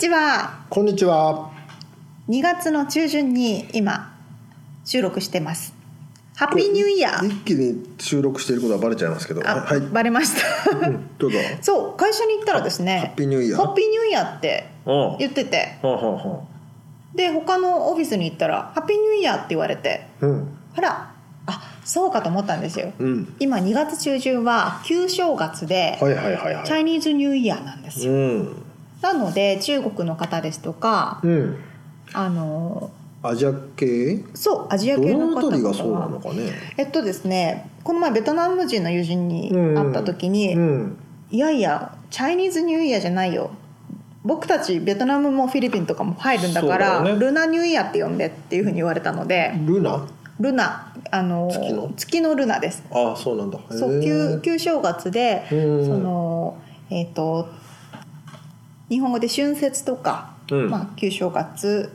ちはこんにちは。2月の中旬に今収録してますハッピーニューイヤー一気に収録していることはバレちゃいますけど。あ、はい。バレましたうんどうぞ。そう会社に行ったらですねハ Happy New Year Happy New Year ってうん言っててはあはあはで他のオフィスに行ったら「ハッピーニューイヤー」って言われてあ。うん。あらあそうかと思ったんですようん。今2月中旬は旧正月ではいはいはいはい。 Chinese New Year なんですようん。なので中国の方ですとかうん。あのアジア系？そうアジアど系の方がそうなのかね。えっとですねこの前ベトナム人の友人に会った時に、うん。いやいやチャイニーズニューイヤーじゃないよ僕たちベトナムもフィリピンとかも入るんだからねルナニューイヤーって呼んでっていうふうに言われたのでルナ？ルナあの月の？月のルナですああ、そうなんだ。そうへ旧え旧正月でうんそのえっ、と日本語で春節とか、うんまあ、旧正月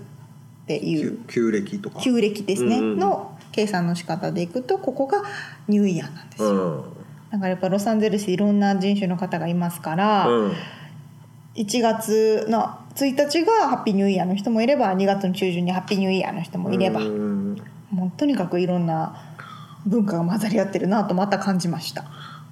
っていう旧旧暦とか。旧暦ですね、うんの計算の仕方でいくとここがニューイヤーなんですよ、うん。だからやっぱロサンゼルスいろんな人種の方がいますから、うん。1月の1日がハッピーニューイヤーの人もいれば2月の中旬にハッピーニューイヤーの人もいれば、うんもうとにかくいろんな文化が混ざり合ってるなとまた感じました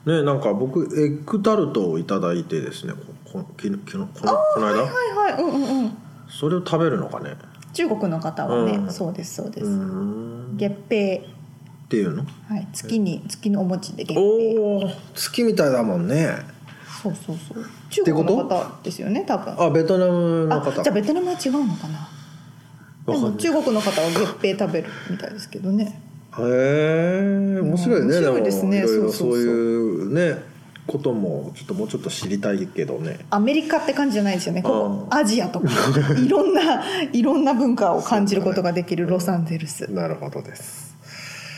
ね、なんか僕エッグタルトをいただいてですね。ここ昨日昨日このこの間、はいはいうんうんうん。それを食べるのかね？中国の方はね、うん。そうですそうです、うん。月餅。っていうの？はい月に月のお餅で月餅。おお月みたいだもんね。そうそうそう。中国の方ですよね多分。あベトナムのあ方じゃあベトナムは違うのかな？でもわかんない。中国の方は月餅食べるみたいですけどねへえ面白いね面白いですねでもいろいろそういう。ねこともちょっともうちょっと知りたいけどね。アメリカって感じじゃないですよね。ここあアジアとか。いろんないろんな文化を感じることができるロサンゼルス。なるほどです。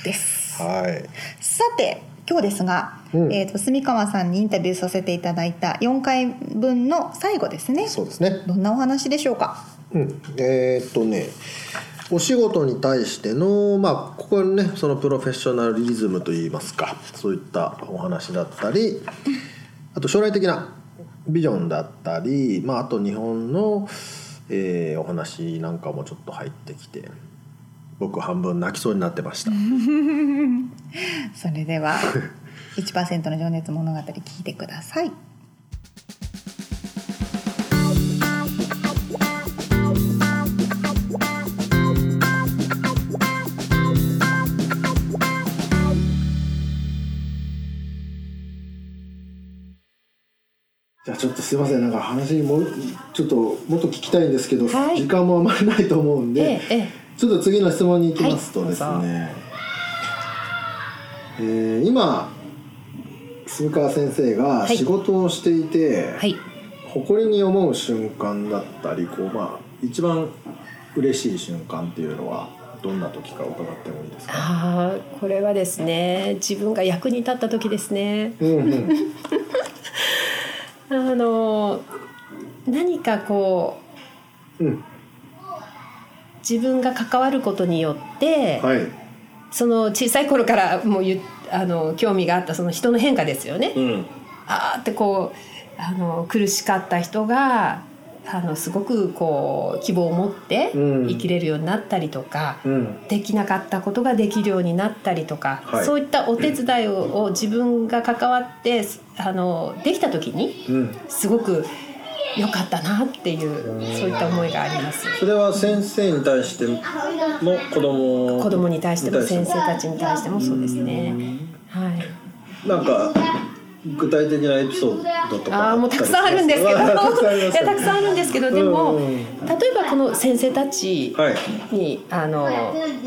です。はい。さて今日ですが、うん。えー、と住川さんにインタビューさせていただいた4回分の最後ですね。そうですね。どんなお話でしょうか？うん。えーっとねお仕事に対してのまあここにねそのプロフェッショナリズムといいますかそういったお話だったりあと将来的なビジョンだったり、まあ、あと日本の、えーお話なんかもちょっと入ってきて僕半分泣きそうになってました。それでは1%の情熱物語聞いてくださいすいませんなんか話もうちょっともっと聞きたいんですけど、はい。時間もあまりないと思うんで、えええちょっと次の質問に行きますとですね、はいえー今住川先生がはい。仕事をしていて、はい。誇りに思う瞬間だったりこう、まあ、一番嬉しい瞬間っていうのはどんな時か伺ってもいいですか、ああこれはですね自分が役に立った時ですね。うんうん あの何かこううん。自分が関わることによって、はい、その小さい頃からもうゆあの興味があったその人の変化ですよね。うん。あーってこうあの苦しかった人があのすごくこう希望を持ってうん。生きれるようになったりとか、うん。できなかったことができるようになったりとか、はい。そういったお手伝いをを自分が関わってあのできた時にうん。すごく良かったなっていうそういった思いがあります。それは先生に対しても子供子供に対しても先生たちに対してもそうですね。はい。なんか具体的なエピソードとかああもうたくさんあるんですけど、いやたくさんあるんですけど、でもうん。例えばこの先生たちはい。にあの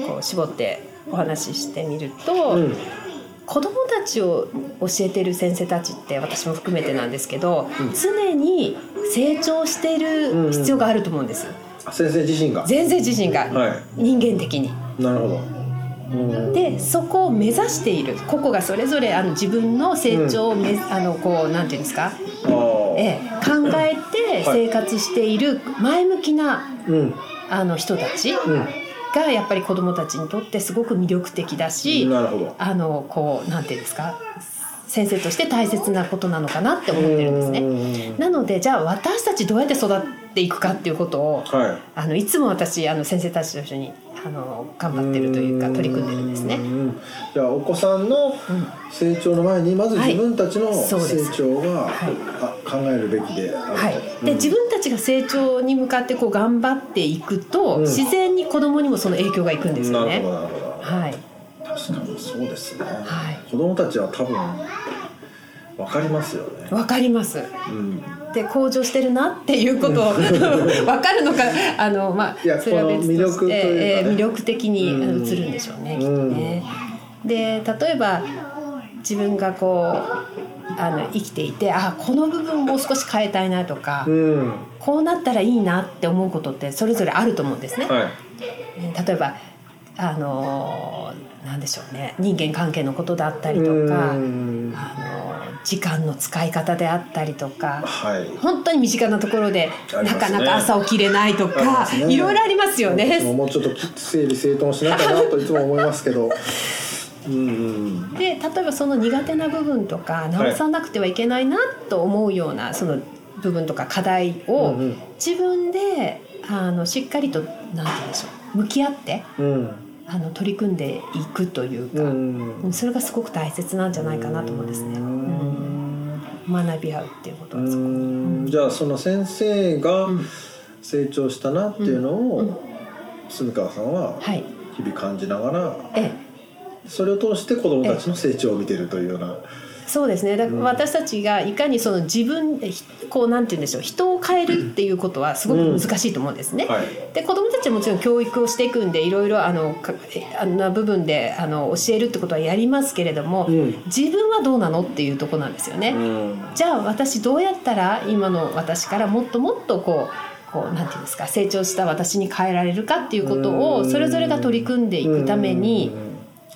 こう絞ってお話ししてみると、うん。子供たちを教えてる先生たちって私も含めてなんですけど、常に成長している必要があると思うんです。先生自身が。全然自身が、は人間的に。なるほど。うんでそこを目指している。個々がそれぞれあの自分の成長をめ、あのこうなんていうんですか、ええ、考えて生活している前向きなうん。あの人たちがやっぱり子どもたちにとってすごく魅力的だし、なるほど。あのこうなんていうんですか？先生として大切なことなのかなって思ってるんですね。ねなのでじゃあ私たちどうやって育っていくかっていうことをはい。あのいつも私あの先生たちと一緒にあの頑張ってるというか取り組んでるんですね。うんじゃあお子さんの成長の前にまず自分たちの成長が、はい。あ考えるべきであると、はい、で自分たちが成長に向かってこう頑張っていくと、うん。自然に子供にもその影響がいくんですよねなるほ。どなるほどはい、確かにそうですね、はい子供たちは多分わかりますよね、わかります。うん、で向上してるなっていうことを わかるのかあのまあそれは別として、ね。えー魅力的に映るんでしょうね、きっとね。で例えば自分がこうあの生きていてあこの部分もう少し変えたいなとか、うん。こうなったらいいなって思うことってそれぞれあると思うんですね。はい。えー例えばあのーなんでしょうね。人間関係のことだったりとか、うん。あのー時間の使い方であったりとかはい。本当に身近なところで、ね。かなか朝起きれないとかね。いろいろありますよね。もうちょっと整理整頓しなきゃなと いつも思いますけど。うんうんで例えばその苦手な部分とか直さなくてはいけないなと思うようなその部分とか課題をうんうん。自分であのしっかりとなんて言うんでしょう。向き合ってうんあの取り組んでいくというか、うん。うんそれがすごく大切なんじゃないかなと思うんですね。うん。学び合うっていうことはすごく。うん。じゃあその先生がうん。成長したなっていうのを、うん。住川さんははい。日々感じながらええ、それを通して子どもたちの成長を見てるというようなそうですね。だから私たちがいかにその自分こうなんて言うんでしょう、人を変えるっていうことはすごく難しいと思うんですね。はい。で子どもたちはもちろん教育をしていくんでいろいろあのあんな部分であの教えるってことはやりますけれども、うん。自分はどうなのっていうところなんですよね。うん。じゃあ私どうやったら今の私からもっともっとこうこうなんていうんですか成長した私に変えられるかっていうことをそれぞれが取り組んでいくために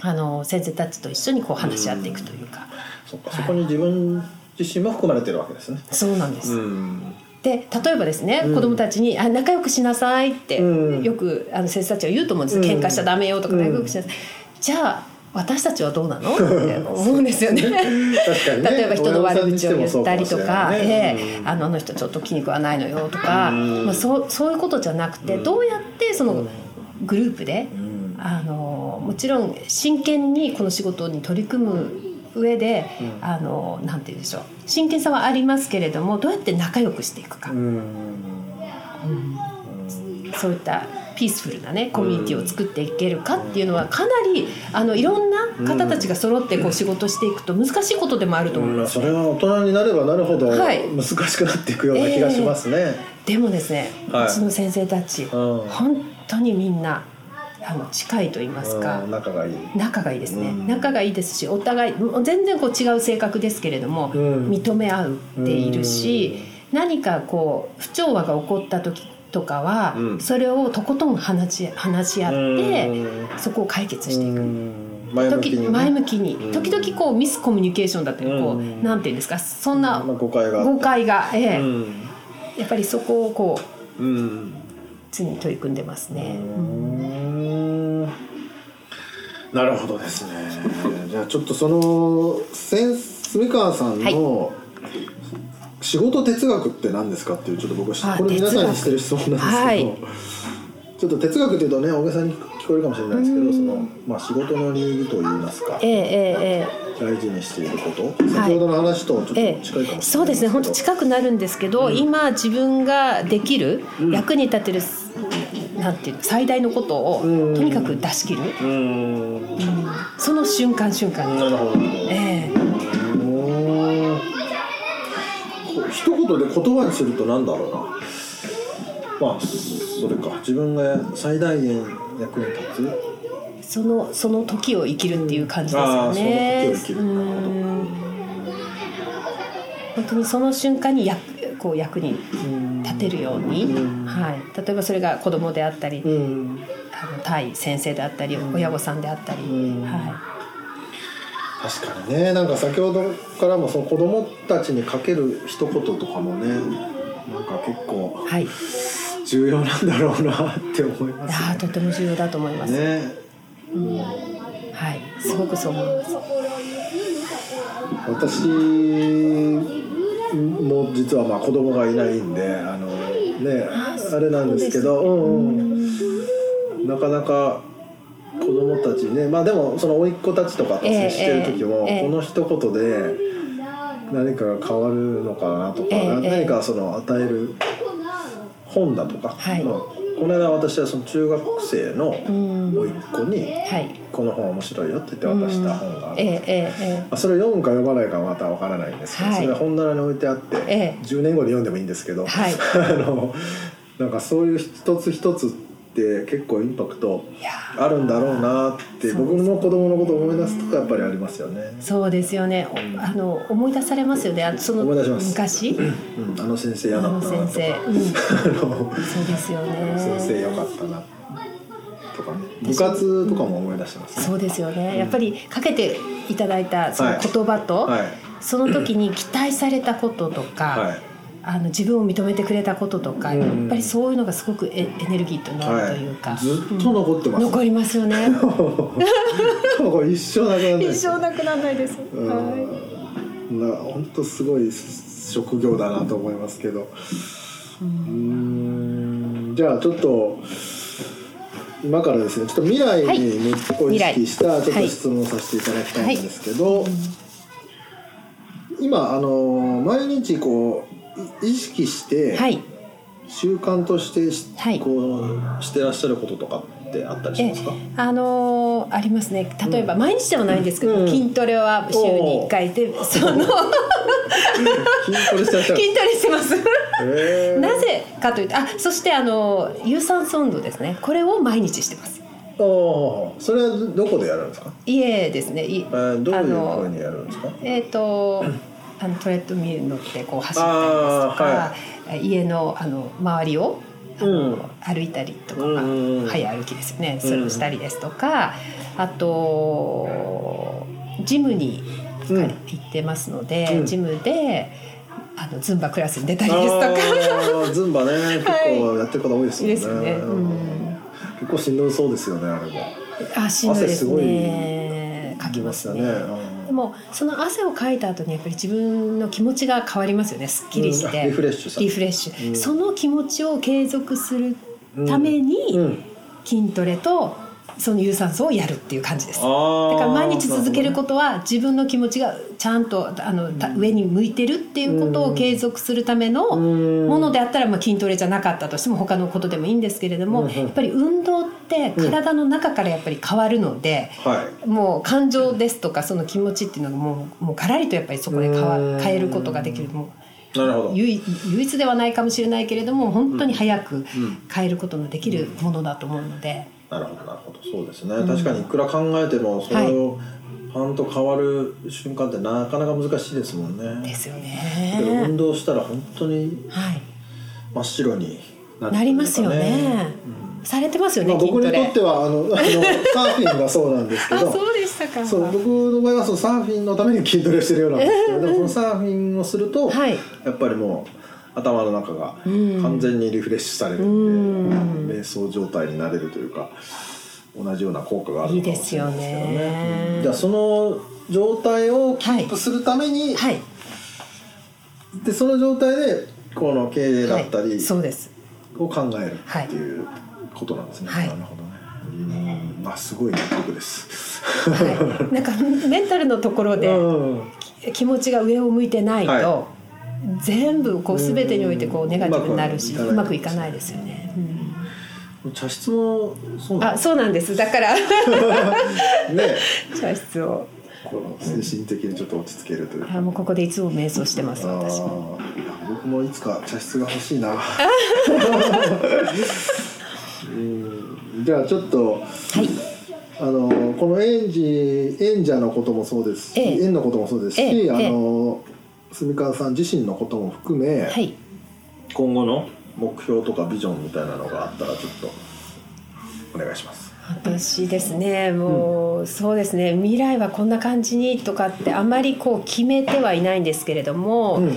あの先生たちと一緒にこう話し合っていくというかそっかそこに自分自身も含まれてるわけですね。そうなんです。うん。で例えばですね、うん。子供たちにあ「仲良くしなさい」って、うん。よくあの先生たちは言うと思うんです、うん。喧嘩しちゃダメよとかうん。仲良くしなさい、じゃあ私たちはどうなの？って思うんですよね。ね。例えば人の悪口を言ったりとか、ね。ええ。あのあの人ちょっと気に食わないのよとか、うん。まあ、そうそういうことじゃなくて、うん。どうやってそのグループで、うん。あのもちろん真剣にこの仕事に取り組む上で、うん。あのなんて言うんでしょう。真剣さはありますけれどもどうやって仲良くしていくか、うん。そういったピースフルなねコミュニティを作っていけるかっていうのはかなりあのいろんな方たちが揃ってこう仕事していくと難しいことでもあると思いうんます、それは大人になればなるほどはい。難しくなっていくような気がしますね。でもですね、はい。うちの先生たち、うん。本当にみんなあの近いと言いますか、うん仲がいい。仲がいいですね、うん。仲がいいですしお互い全然こう違う性格ですけれども、うん。認め合っているし、何かこう不調和が起こった時とかは、うん。それをとことん話し話し合って、うん。そこを解決していく。うん。前向き時にね。前向きに、うん。時々こうミスコミュニケーションだったりこう、うん。なんていうんですかそんなまあ誤解が誤解が、ええ。うん。やっぱりそこをこううん常に取り組んでますね。うん。なるほどですね。じゃあちょっとその先住川さんの仕事哲学って何ですかっていうちょっと僕あこれ皆さんにしてる質問なんですけど、はいちょっと哲学っていうとね大げさに聞こえるかもしれないですけどその、まあ、仕事の流儀といいますか。えええええ大事にしていること、先ほどの話とちょっと近いかもしれないですけど、そうですね。本当近くなるんですけど、今自分ができる、役に立てるなんていうの最大のことを、うん。とにかく出し切る、その瞬間瞬間。に、なるほど。ええ。一言で言葉にするとなんだろうな。まあそれか。自分が最大限役に立つそのその時を生きるっていう感じですよね。本当にその瞬間に役こう役に立てるように、うん。はい、例えばそれが子供であったり、うん。あの対先生であったり、親御さんであったり、うん。は確かにね。なんか先ほどからもその子供たちにかける一言とかもねなんか結構い、はい、重要なんだろうなって思いますあーとても重要だと思います。ねはい、すごくそう思います。私も実はまあ子供がいないんであのねあれなんですけどうんうん。なかなか子供たちねまあでもその甥っ子たちとかと接してる時も、この一言で何かが変わるのかなとか、何かその与える本だとか、この間私はその中学生のうん、甥っ子にはい、「この本面白いよ」って言って渡した本があってええええまあ、それを読むか読まないかはまたわからないんですけど、はい。それが本棚に置いてあって、ええ。10年後に読んでもいいんですけど、はい。あのなんかそういう一つ一つって結構インパクトあるんだろうなって僕の子供のことを思い出すとやっぱりありますよね。そうですよね。おあの思い出されますよね。あのその昔、うん、あの先生嫌だったなとか、先生、うん、あのそうですよね。先生良かったなとかね。部活とかも思い出してますね。そうですよね。やっぱりかけていただいたそのはい。言葉と、はい。その時に期待されたこととか、はいあの自分を認めてくれたこととか、うん。やっぱりそういうのがすごくエエネルギーとなるというか、はい、ずっと残ってます、残りますよね。一生なくならない。一生なくならないです。うん。はな本当すごい職業だなと思いますけど。うーん。じゃあちょっと今からですね。ちょっと未来はい。にを意識したちょっはい。と質問させていただきたいんですけど、今あの毎日こうい意識してい。はい。習慣としてしはい。こうしてらっしゃることとかってあったりしえますか？あのーありますね。例えば、毎日ではないんですけど、うん。筋トレは週に1回でその筋トレしてます。なぜかというとあそしてあの有酸素運動ですね。これを毎日してます。おー。それはどこでやるんですか？家ですね。いえーどういうふうにやるんですか？えっ、とあのトレッドミル乗ってこう走ったりですとあーか、家のあの周りをあの、うん。歩いたりとか、うんうんうん。早歩きですよね。それをしたりですとか、あとジムにうん行ってますので、うん。ジムであのズンバクラスに出たりですとか。ズンバね。結構やってる方多いですいいよね,、ですよね。うん。結構しんどそうですよねあれもあしんどいです汗すごいね。かきますね。うんでもその汗をかいた後にやっぱり自分の気持ちが変わりますよね。すっきりして、うんリフレッシュさ。リフレッシュ、うん。その気持ちを継続するために、うん。筋トレとその有酸素をやるっていう感じです。だから毎日続けることは自分の気持ちがちゃんとあのた上に向いてるっていうことを継続するためのうん。ものであったらまあ筋トレじゃなかったとしても他のことでもいいんですけれどもうん。うんやっぱり運動って体の中からやっぱり変わるので。はい。もう感情ですとかその気持ちっていうのがもうもうガラリとやっぱりそこで変わうん。変えることができる。もうなるほど。唯唯一ではないかもしれないけれども本当に早く変えることのできるものだと思うので、なるほどなるほど。そうですね、確かにいくら考えてもそれをパンと変わる瞬間ってなかなか難しいですもんね。ですよけど運ね。動したら本当にはい、真っ白になるなりますよね。されてますよね、まあ、僕にと。ってはあのあのサーフィンがそうなんですけ あ、どそうでしたか。そう僕の場合はそのサーフィンのために筋トレしてるようなんですけどでもそのサーフィンをすると、はい。やっぱりもう頭の中がうん。完全にリフレッシュされるうん。んで、瞑想状態になれるというか同じような効果があるのかもしれないですけどいいですよね。じゃあその状態をキープするために、はい、でその状態でこの経営だったりはい、そうです。を考えるっていうことなんですね。はい。なるほどね。うん。まあすごい納得です。はい、なんかメンタルのところでうん。気持ちが上を向いてないと、は全部こう全てにおいてこうネガティブになるしううまくいかないですよね。うん。茶室もそうなんあそうなんです。だから。ね。茶室を。この精神的にちょっと落ち着けるというか。あもうここでいつも瞑想してますあ私も。僕もいつか茶室が欲しいな。うん。じゃあちょっとはい。あのこの園児演者のこともそうですし、ええ。園のこともそうですし、ええ。あの住川さん自身のことも含め、はい。今後の目標とかビジョンみたいなのがあったらちょっとお願いします。私ですねもう、そうですね未来はこんな感じにとかってあまりこう決めてはいないんですけれども、うん。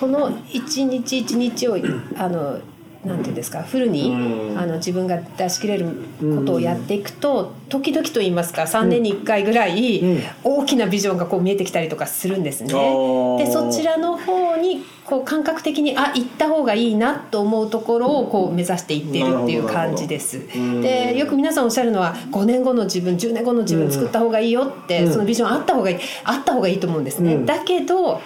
この一日一日をあのなんていうんですかフルに、うん。あの自分が出し切れることをやっていくと、時々と言いますか3年に1回ぐらい、うん。大きなビジョンがこう見えてきたりとかするんですね。でそちらの方にこう感覚的にあ行った方がいいなと思うところをこう目指していっているっていう感じです。うん。でよく皆さんおっしゃるのは5年後の自分10年後の自分作った方がいいよって、うん。そのビジョンあった方がいいあった方がいいと思うんですね。うん。だけど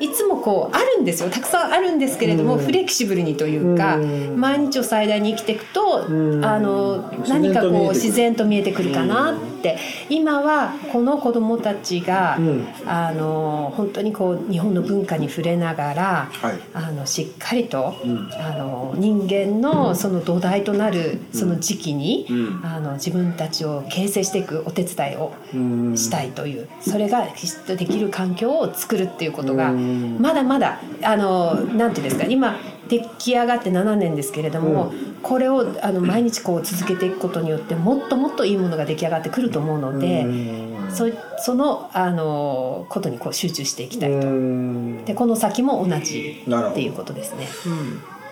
いつもこうあるんですよ。たくさんあるんですけれども、うん。フレキシブルにというか、うん。毎日を最大に生きていくと、うん。あの何かこう自然と見えてくるかなって、今はこの子どもたちが、うん。あの本当にこう日本の文化に触れながら、はい。あのしっかりと、うん。あの人間のその土台となるその時期に、うん。あの自分たちを形成していくお手伝いをうん。したいというそれがきちっとできる環境を作るっていうことがうん。まだまだあのなんていうんですか今出来上がって7年ですけれども、これをあの毎日こう続けていくことによってもっともっといいものが出来上がってくると思うので、うん。そそのあのことにこう集中していきたいと。うん。でこの先も同じっていうことですね。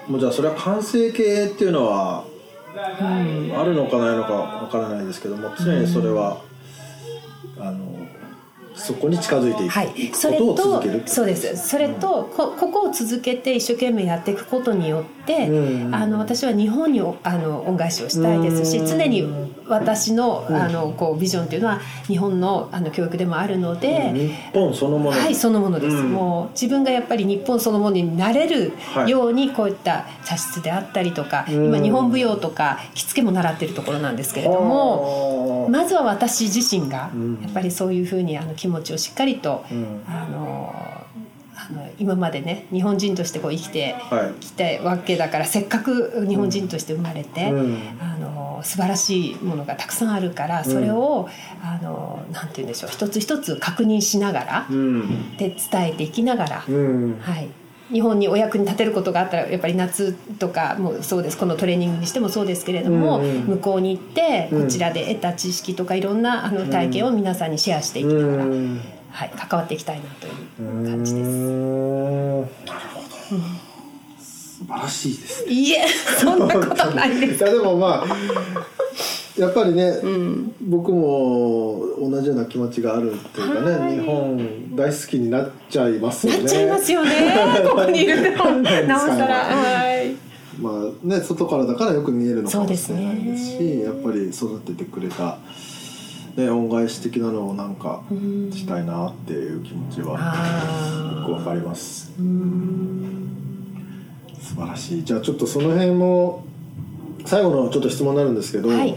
もうじゃあそれは完成形っていうのはうん。あるのかないのかわからないですけども常にそれは、あのそこに近づいていくはい、それことそうです。それとこここを続けて一生懸命やっていくことによって、うん。あの私は日本におあの恩返しをしたいですしうん。常に私のあのこうビジョンというのは日本のあの教育でもあるので。日本そのもの。はいそのものです、うん。もう自分がやっぱり日本そのものになれるはい。ようにこういった茶室であったりとか、うん。今日本舞踊とか着付けも習ってるところなんですけれども、はあまずは私自身がうん。やっぱりそういうふうにあの気持ちをしっかりと、うん。あのあの今までね日本人としてこう生きてはい。きたわけだからせっかく日本人として生まれて、うん。あの素晴らしいものがたくさんあるからそれを、あのなんて言うんでしょう一つ一つ確認しながら、うん。で伝えていきながら、うん。はい、日本にお役に立てることがあったらやっぱり夏とかもそうです。このトレーニングにしてもそうですけれども、うんうん。向こうに行ってうん。こちらで得た知識とかいろんなあの体験を皆さんにシェアしていきながら、うん。はい、関わっていきたいなという感じです。うん。なるほど素晴らしいですね。いいえそんなことないです。いやでもまあやっぱりね、うん、僕も同じような気持ちがあるっていうかね、日本大好きになっちゃいますよね。なっちゃいますよね。ここにいると。なおさら、はい。まあね外からだからよく見えるのかもしれないですしね。やっぱり育ててくれた、ね、恩返し的なのをなんかうん。したいなっていう気持ちはあよくわかります。素晴らしい。じゃあちょっとその辺も最後のちょっと質問になるんですけど、はい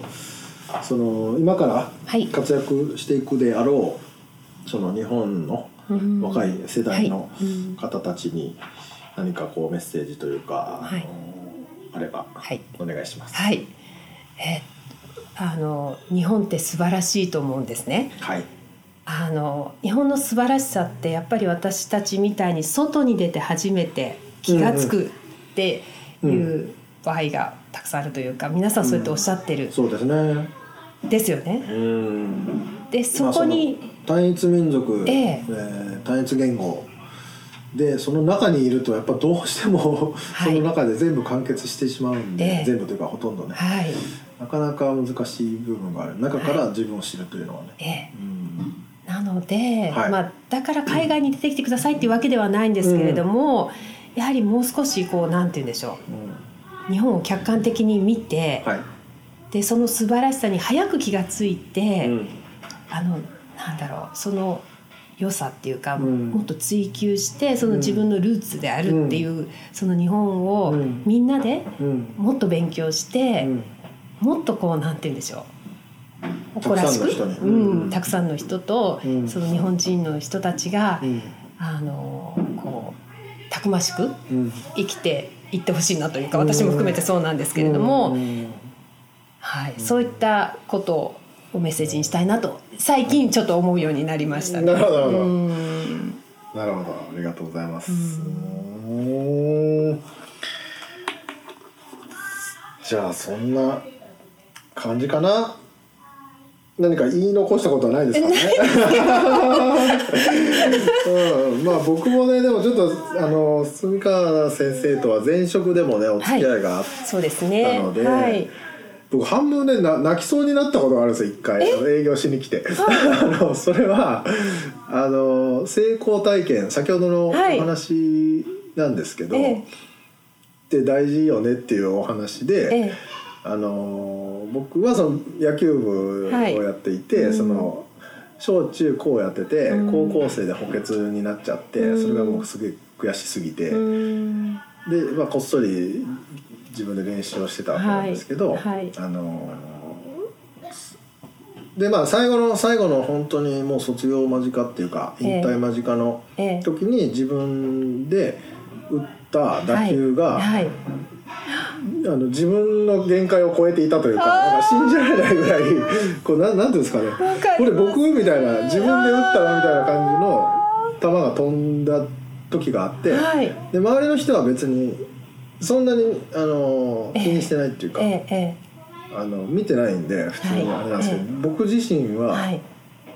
その今からはい活躍していくであろうその日本のうん若い世代の方たちに何かこうメッセージというか、はいあればはいお願いします。はい。えあの日本って素晴らしいと思うんですね。はい。あの日本の素晴らしさってやっぱり私たちみたいに外に出て初めて気が付くっていう場合がたくさんあるというか皆さんそうやっておっしゃってるそうですね。ですよね。うん。でそこに、まあ単一民族、ええ。ー単一言語。でその中にいるとやっぱどうしても、はい。その中で全部完結してしまうんで、ええ。全部というかほとんどね。はい、なかなか難しい部分がある。中から自分を知るというのはね、ええ。うん。なので、はい。まあ、だから海外に出てきてくださいっていうわけではないんですけれども、やはりもう少しこうなんて言うんでしょう。日本を客観的に見て、はいでその素晴らしさに早く気がついて、うん。あのなんだろうその良さっていうか、うん。もっと追求してその自分のルーツであるっていう、その日本をうん。みんなでうん。もっと勉強して、うん。もっとこうなんて言うんでしょう。誇らしくたくさんの人に。うんうん。たくさんの人と、うん。その日本人の人たちが、うん。あのこうたくましくうん。生きていってほしいなというか私も含めてそうなんですけれども、うん。はい、そういったことをメッセージにしたいなと最近ちょっと思うようになりましたね。なるほどなるほど。うん。なるほど。ありがとうございます。うん。じゃあそんな感じかな？何か言い残したことはないですかね？うん、まあ僕もねでもちょっとあの住川先生とは前職でもねお付き合いがあって、そうですね。はい。僕半分ねな泣きそうになったことがあるんですよ一回。営業しに来て。あ のそれはあの成功体験先ほどのおはい。話なんですけど、ええ。で大事よねっていうお話で、ええ。あの僕はその野球部をはい。やっていて、うん。その小中高やってて、うん。高校生で補欠になっちゃって、うん。それがもうすげえ悔しすぎて、うん。で、まあ、こっそり自分で練習をしてたわけなんですけど、はいはい。あのーでまあ最後の最後の本当にもう卒業間近っていうか引え。え退間近のええ。時に自分で打った打球が、はいはい。あの自分の限界を超えていたというかなんか信じられないぐらいこうなんなんていうんですかね。これ僕みたいな自分で打ったなみたいな感じの球が飛んだ時があって、はい。で周りの人は別にそんなにあの気にしてないっていうか、ええあの見てないんで普通にはい。あれなんですけど、え僕自身えははい。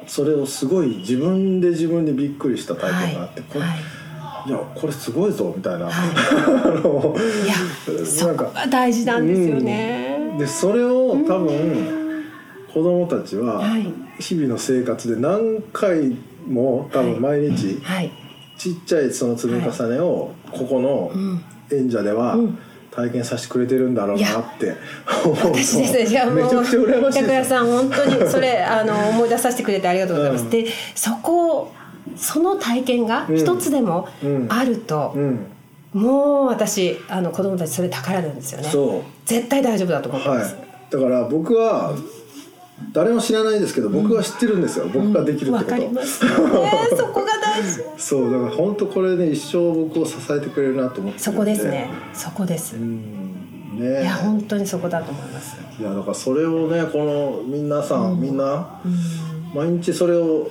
それをすごい自分で自分でびっくりした体験があって、これ、はい。い、やこれすごいぞみたいな、はい。やそなんかこが大事なんですよね。うん。でそれを多分、子供たちははい。日々の生活で何回も多分毎日はい。ちっちゃいその積み重ねをここのうん。演者ではうん体験させてくれてるんだろうなって思うと私ですね。じゃあもう板倉さん本当にそれ あの思い出させてくれてありがとうございます。うんでそこその体験がうん一つでもうんあると、うんもう私あの子供たちそれ宝なんですよね。そう絶対大丈夫だと思ってはいます。だから僕は誰も知らないですけど僕は知ってるんですよ、僕ができるっわてこと、かりますよね。そこが大事。そうだから本当これね一生僕を支えてくれるなと思ってそこですね。そこです。うんね。いや本当にそこだと思います。いやだからそれをねこの皆さん、みんなうん。毎日それを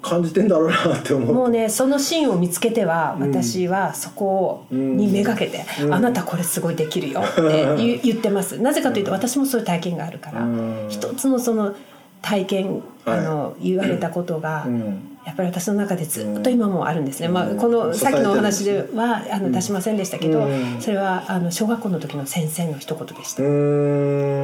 感じてんだろうなって思うもうねそのシーンを見つけてはうん私はそこうん。にめがけて「うん。あなたこれすごいできるよ」って言言ってます。なぜかというと私もそういう体験があるからうん。一つのその体験あの言われたことがうん。やっぱり私の中でずっと今もあるんですね、まあ、うん。このさっきのお話ではあの出しませんでしたけどうん。それはあの小学校の時の先生の一言でした。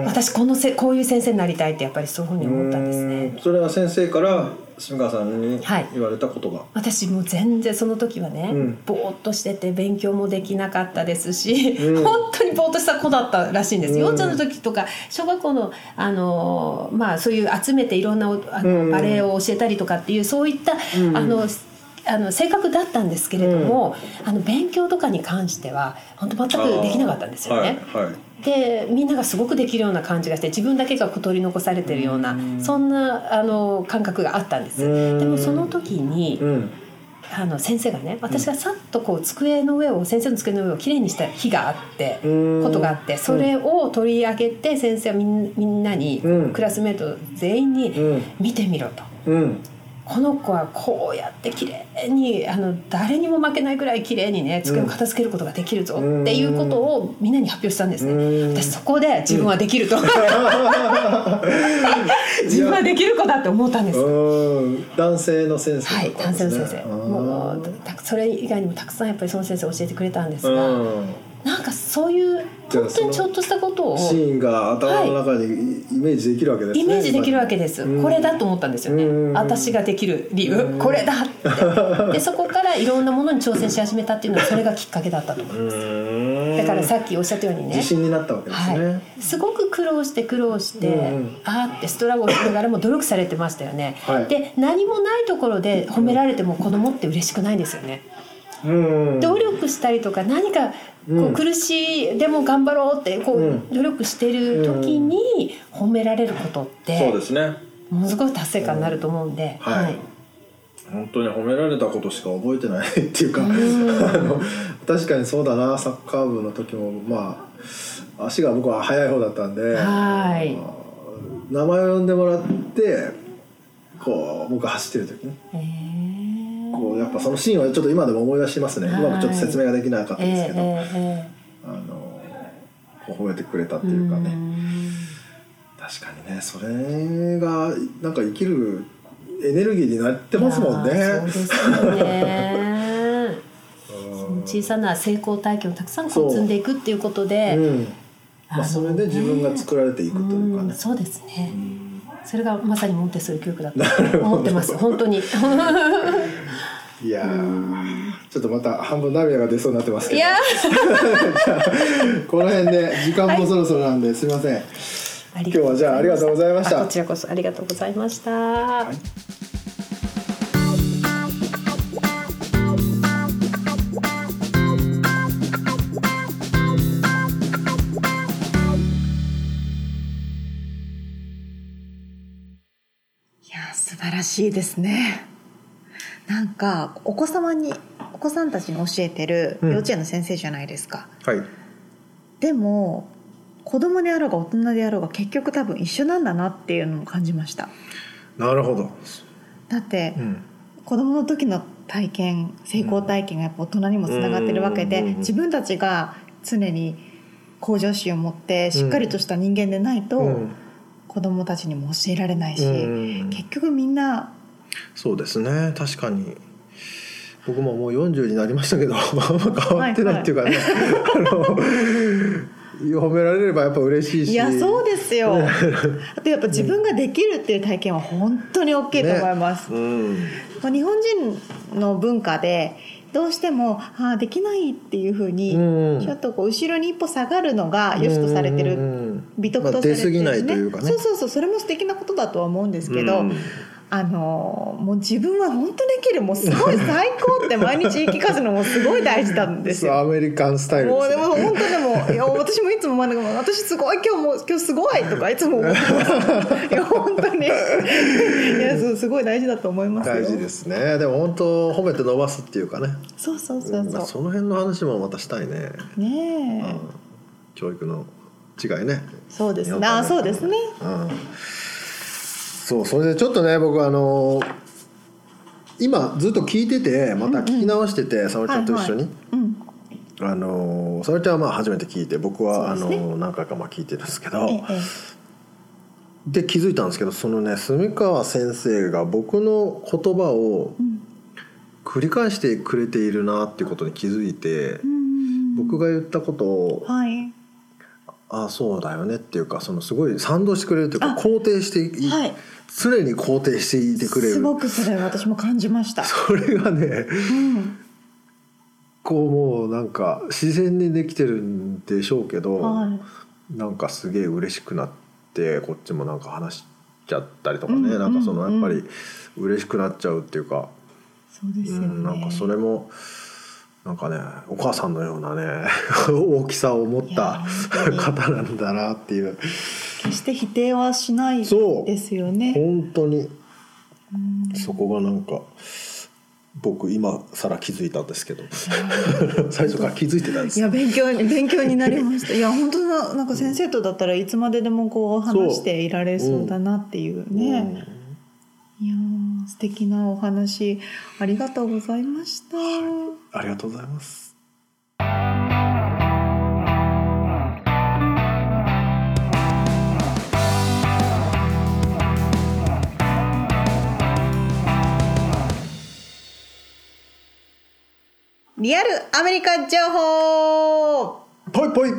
私このせこういう先生になりたいってやっぱりそういうふうに思ったんですね。う。ん。それは先生から住川さんにはい言われたことが、私もう全然その時はね、うん。ぼーっとしてて勉強もできなかったですし、うん。本当にぼーっとした子だったらしいんです、うん。幼稚園の時とか小学校のあのーまあそういう集めていろんなおあの、うん。バレエを教えたりとかっていうそういった、うん。あのあの性格だったんですけれども、あの勉強とかに関しては本当全くできなかったんですよね。はいはいでみんながすごくできるような感じがして自分だけが取り残されてるような、うん。そんなあの感覚があったんです。うん。でもその時に、うん。あの先生がね私がさっとこう机の上を先生の机の上をきれいにした日があってうん。ことがあってそれを取り上げて先生はみんなにうん。クラスメート全員にうん。見てみろと。うんこの子はこうやって綺麗にあの誰にも負けないぐらい綺麗にね机を片付けることができるぞうんっていうことをみんなに発表したんですね。うん。私そこで自分はできると。自分はできる子だって思ったんです。うん。男性の先生はい、男性の先生。もうたそれ以外にもたくさんやっぱりその先生教えてくれたんですうが、ん。なんかそういう本当にちょっとしたことをシーンが頭の中にイメージできるわけですね。イメージできるわけです、うん。これだと思ったんですよね、うん。私ができる理由、これだって。でそこからいろんなものに挑戦し始めたっていうのはそれがきっかけだったと思う。うん。だからさっきおっしゃったようにね。自信になったわけですね、はい、すごく苦労して苦労して、うんうん。あーってストラゴルしながらも努力されてましたよね、はい。で何もないところで褒められても子供って嬉しくないんですよね、うん努力したりとか何かこううん。苦しい、でも頑張ろうってこう、うん。努力してる時に褒められることって、そうですね。ものすごい達成感になると思うんで、はい。はい。本当に褒められたことしか覚えてないっていうか、確かにそうだなサッカー部の時もまあ足が僕は速い方だったんではい。名前を呼んでもらってこう僕が走ってる時にえーっぱそのシーンはちょっと今でも思い出しますね、はい。うまくちょっと説明ができなかったんですけど、えーえあの褒めてくれたっていうかね、うん確かにねそれがなんか生きるエネルギーになってますもんね。ね。うん。小さな成功体験をたくさん積んでいくっていうことで、うん。まあ、それで自分が作られていくというかね。うん、そうですね。うん。それがまさにモンテッソーリ教育だと思ってます。本当にいやーちょっとまた半分涙が出そうになってますけど。この辺で時間もそろそろなんで、すいません。今今日はじゃあありがとうございました。こちらこそありがとうございました、い。や素晴らしいですねなんかお子様にお子さんたちに教えてるうん。幼稚園の先生じゃないですか、はい。でも子供であろうが大人であろうが結局多分一緒なんだなっていうのも感じました。なるほど、だってうん、子供の時の体験成功体験がやっぱ大人にもつながってるわけでうん。うんうんうん自分たちが常に向上心を持ってしっかりとした人間でないとうん。子供たちにも教えられないしうん。結局みんなそうですね。確かに。僕ももう40になりましたけど あんま変わってないっていうかね、あの褒められればやっぱ嬉しいし。いやそうですよ。あとやっぱ自分ができるっていう体験は本当に大きいと思います、うん。まあ日本人の文化でどうしてもああできないっていうふうにうんちょっとこう後ろに一歩下がるのが良しとされてるうん美徳とされてる、まあ出過ぎないというかね。そうそうそう。それも素敵なことだとは思うんですけど、うんあのもう自分は本当できるもうすごい最高って毎日言い聞かすのもすごい大事なんですよ。アメリカンスタイルもうでも本当でもいや私もいつも真ん中も私すごい今日も今日すごいとかいつも思ってます。いや本当にいやそうすごい大事だと思いますよ。大事ですねでも本当褒めて伸ばすっていうかねそうそうそうまあそその辺の話もまたしたいね、う。ねえ。教育の違いねそうですね。あそうですね。うんそうそれでちょっとね僕あの今ずっと聞いててまた聞き直してて沙織ちゃんと一緒に、うん。あの沙織ちゃんはまあ初めて聞いて僕は、ねの何回かまあ聞いてるんですけど、えええで気づいたんですけどそのね住川先生が僕の言葉を繰り返してくれているなっていうことに気づいて、うん。僕が言ったことをはい。ああそうだよねっていうかそのすごい賛同してくれるというかあ肯定してい、はい常に肯定していてくれるすごくそれ私も感じました。それがねうん。こうもうなんか自然にできてるんでしょうけど、はい。なんかすげえ嬉しくなってこっちもなんか話しちゃったりとかね、うんなんかそのうんやっぱり嬉しくなっちゃうっていうか、うそうですよね。んなんかそれもなんかねお母さんのようなね 大きさを持った方なんだなっていう決して否定はしないそう。ですよね。本当に。うん。そこがなんか僕今更気づいたんですけど。最初から気づいてたんです。いや勉強に勉強になりました。いや本当ななんか先生とだったらいつまででもこう話していられそうだなっていうね。いやー素敵なお話ありがとうございました。うんありがとうございますリアルアメリカ情報。ぽいぽい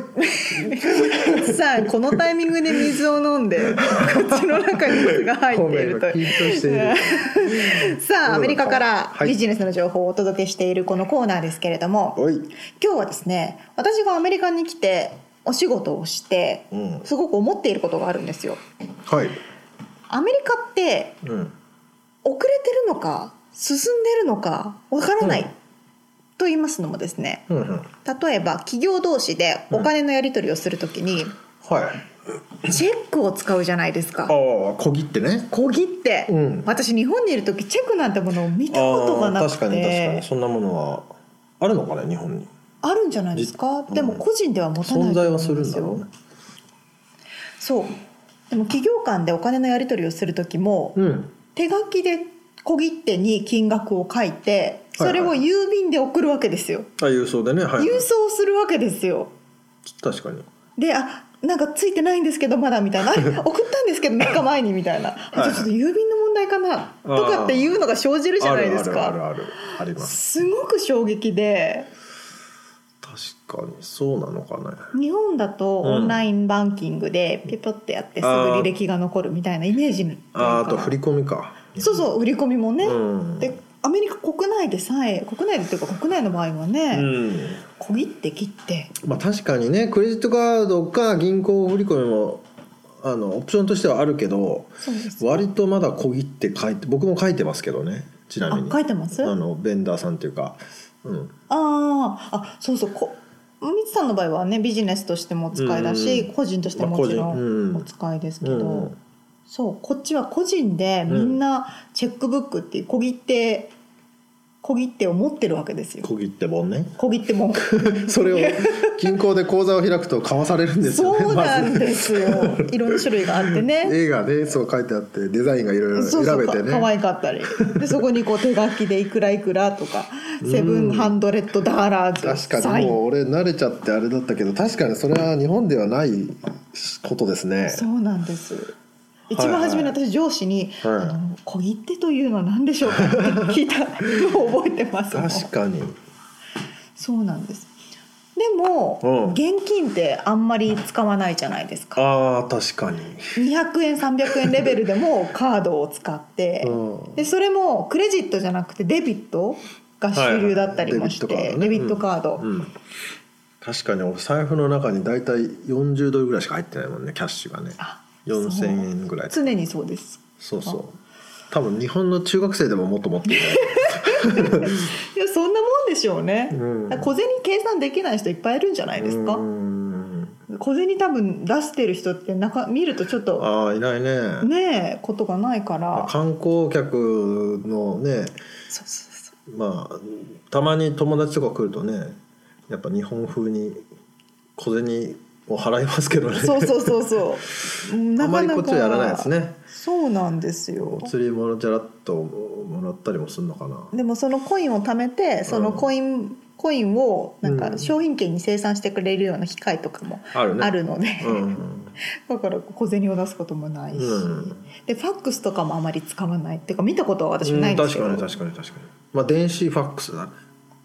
さあこのタイミングで水を飲んで 口の中に水が入っているとさあアメリカからはい。ビジネスの情報をお届けしているこのコーナーですけれども、今日はですね私がアメリカに来てお仕事をしてうん。すごく思っていることがあるんですよ。はい。アメリカってうん。遅れてるのか進んでるのかわからない、うんと言いますのもですねうんうん。例えば企業同士でお金のやり取りをするときにはい。チェックを使うじゃないですか。ああ小切ってね。小切って、うん。私日本にいる時チェックなんてものを見たことがなくて。確かに確かに。そんなものはあるのかね日本に。あるんじゃないですか。じでも個人では持たないと存在はするんだろうね。そう。でも企業間でお金のやり取りをする時も、うん。手書きで小切手に金額を書いてそれをはい郵便で送るわけですよ、あ郵送でね。はい郵送するわけですよ。確かに。であなんかついてないんですけどまだみたいな。送ったんですけど3日前にみたいな。あじゃあちょっと郵便の問題かな？とかっていうのが生じるじゃないですか。あるあるあります。すごく衝撃で。確かにそうなのかね。日本だとうん。オンラインバンキングでピポってやってすぐ履歴が残るみたいなイメージああとか振り込みか。そうそう売り込みもね、うん。でアメリカ国内でさえ国内でっていうか国内の場合はうね、ん。小切って切って。まあ確かにねクレジットカードか銀行振り込みもあのオプションとしてはあるけど割とまだ小切って書いて僕も書いてますけどねちなみあに書いてます？あのベンダーさんっていうかうん。あーあそうそうこみつさんの場合はねビジネスとしてもお使いだし、うん。個人としてももちろんん。お使いですけど、うんそうこっちは個人でみんなチェックブックっていう小切手小切手を持ってるわけですよ。小切手本ね。小切手も それを銀行で口座を開くと買わされるんですよねそうなんですよ。いろんな種類があってね。映画でそう書いてあってデザインがいろいろ選べてね。か可愛かったり。でそこにこう手書きでいくらいくらとかセブンハンドレッドダーラーズ確かにもう俺慣れちゃってあれだったけど確かにそれは日本ではないことですね。そうなんです一番初めに私上司に「はい。あの小切手というのは何でしょうか? 」って聞いたのを覚えてます確かに。そうなんです。でも、うん。現金ってあんまり使わないじゃないですか。ああ確かに。200円300円レベルでもカードを使って、うん。でそれもクレジットじゃなくてデビットが主流だったりもして、はいはい。デビットカード、確かにお財布の中に大体40ドルぐらいしか入ってないもんねキャッシュがね。あ4000円ぐらい。常にそうです。そうそう。多分日本の中学生でももっと持ってる。いやそんなもんでしょうね、うん。小銭計算できない人いっぱいいるんじゃないですか、うん。小銭多分出してる人って中見るとちょっとああいないね。ねえことがないから。観光客のねそうそうそう。まあたまに友達とか来るとねやっぱ日本風に小銭を払いますけどね。そうそうそうそう。う んあなかなかまりこっちはやらないですね。そうなんですよ。お釣りもじゃらっともらったりもするのかな。でもそのコインを貯めてそのコイン、コインをなんかうん。商品券に生産してくれるような機械とかもあるので、うん だから小銭を出すこともないし、うん。でファックスとかもあまり使わない。っていうか見たことは私もないんですけど、確かに確かに確かに。まあ電子ファックスだね。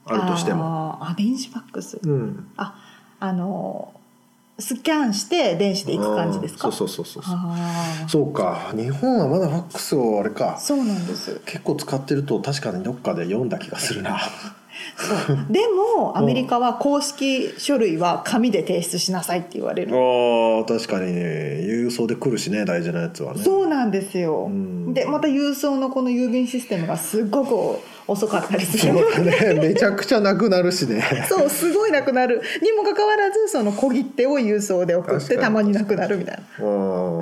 あるとしても。あ電子ファックス、うん。ああのスキャンして電子で行く感じですか？そうそうそうそうそう。か。日本はまだファックスをあれか。そうなんです。結構使ってると確かにどっかで読んだ気がするな。そう。でもアメリカは公式書類は紙で提出しなさいって言われる。あー確かにね。郵送で来るしね大事なやつはね。そうなんですよ、うん。でまた郵送のこの郵便システムがすっごく遅かったりすそるうね。めちゃくちゃなくなるしね。そうすごいなくなる。にもかかわらずその小切手を郵送で送ってたまになくなるみたいな。うん。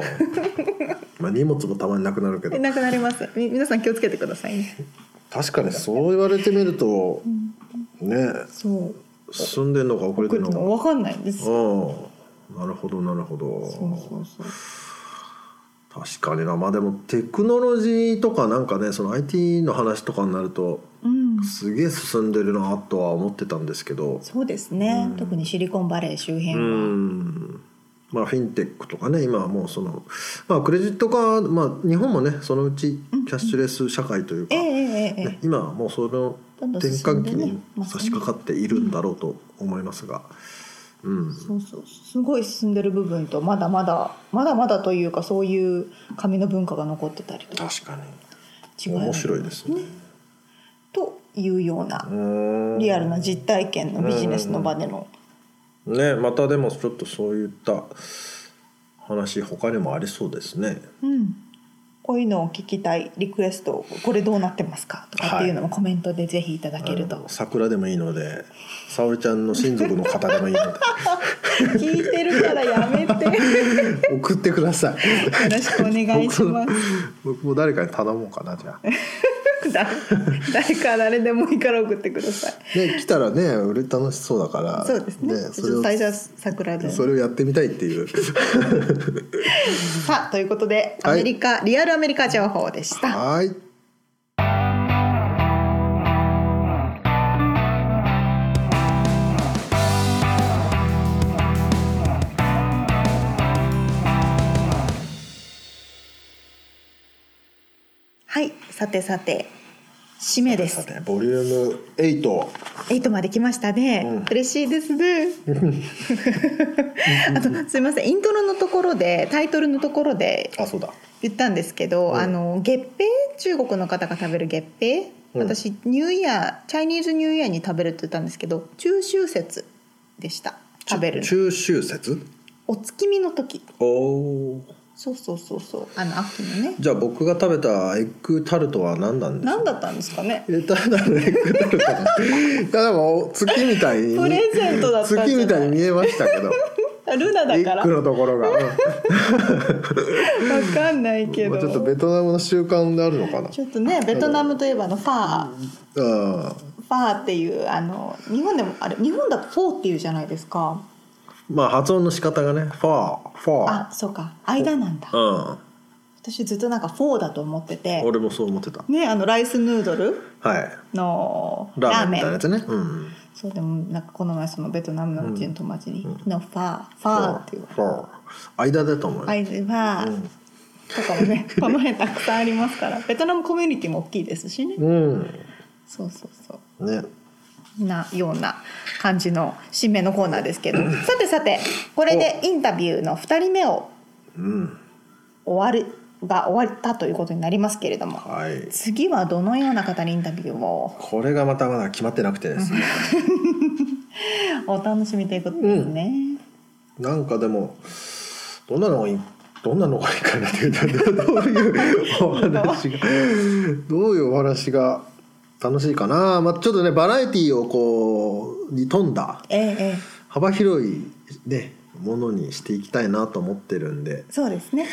まあ荷物もたまになくなるけど。なくなります。み皆さん気をつけてくださいね。確かにそう言われてみるとね。そう。進んでんのか遅れてんのか。の分かんないんです。よああなるほどなるほど。そうそうそう確かにな。まあでもテクノロジーとかなんかねその IT の話とかになるとうん。すげえ進んでるなとは思ってたんですけど。そうですね、うん。特にシリコンバレー周う辺は、ん。まあフィンテックとかね今はもうそのまあクレジットカードまあ日本もねそのうちキャッシュレス社会というか、ね、今はもうその転換期に差し掛かっているんだろうと思いますが、うんそうそう。すごい進んでる部分とまだまだまだまだというかそういう紙の文化が残ってたりとか。確かに。面白いですね。というようなうん。リアルな実体験のビジネスの場での。ねまたでもちょっとそういった話他にもありそうですね。うんこういうのを聞きたい。リクエストこれどうなってますか？とかっていうのもコメントでぜひいただけると、あの桜でもいいので沙織ちゃんの親族の方でもいいので。聞いてるからやめて。よ 送ってください。ろしくお願いします。僕も誰かに頼もうかなじゃあ。だ 誰か誰でもいいから送ってください。ね来たらね俺楽しそうだからそうですね。それを最初は桜で。それをやってみたいっていう。さあということではい。アメリカ、リアルアメリカ情報でした。はいさてさて締めです。さてボリューム8 8まで来ましたね、嬉しいですね。あとすみません。イントロのところでタイトルのところであそうだ。言ったんですけど、うん。あの月餅中国の方が食べる月餅、うん。私 New Year Chinese New Year に食べるって言ったんですけど中秋節でした。食べるの。中秋節？お月見の時。おおそうそうそうそう。あの秋のね。じゃあ僕が食べたエッグタルトは何なんですか？何だったんですかね？えただのエッグタルトいやでも月みたいにプレゼントだったんじゃない？月みたいに見えましたけど。ルナだから。エッグのところが、うん。わかんないけど。まあちょっとベトナムの習慣であるのかな？ちょっとねベトナムといえばあのファー。あファーっていうあの日本でもあれ日本だとフォーっていうじゃないですかまあ発音の仕方がねファーファー。あそうか。間なんだ。うん。私ずっとなんかフォーだと思ってて。俺もそう思ってた。ねあのライスヌードル？はい。のラーメンンみたいなやつね。うん。そうでもなんかこの前そのベトナムのうちの友達に「のファーファー」っていうファー。間だと思うよ「アイズファー」うんとかもねこの辺たくさんありますから。ベトナムコミュニティも大きいですしね。うん。そうそうそう。ねなような感じの締めのコーナーですけど。さてさてこれでインタビューの2人目をうん。終わるが終わったということになりますけれども。はい。次はどのような方にインタビューを？これがまたまだ決まってなくてですね。お楽しみということですね。なんかでもどんなのがいいどんなのがいいかなっていうとどういうお話がどういうお話が楽しいかな、まあ、ちょっとねバラエティーをこうに富んだ幅広いねものにしていきたいなと思ってるんで。そうですね。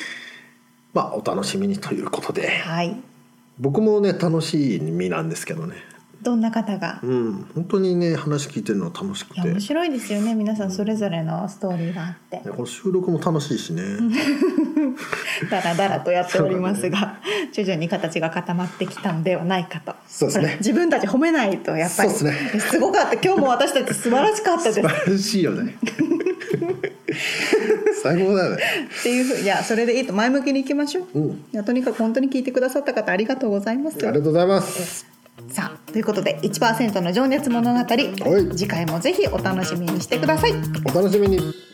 まあお楽しみにということで。はい。僕もね楽しい身なんですけどねどんな方が？うん本当にね話聞いてるの楽しくて面白いですよね。皆さんそれぞれのストーリーがあってね、この収録も楽しいしね、だらだらとやっておりますが、徐々に形が固まってきたのではないかと。そうですね自分たち褒めないとやっぱりそうですねすごかった。今日も私たち素晴らしかったです。素晴らしいよね 最高だよねっていうふういやそれでいいと前向きにいきましょう。うんいやとにかく本当に聞いてくださった方ありがとうございます。ありがとうございますさあということで1%の情熱物語、い次回もぜひお楽しみにしてください。お楽しみに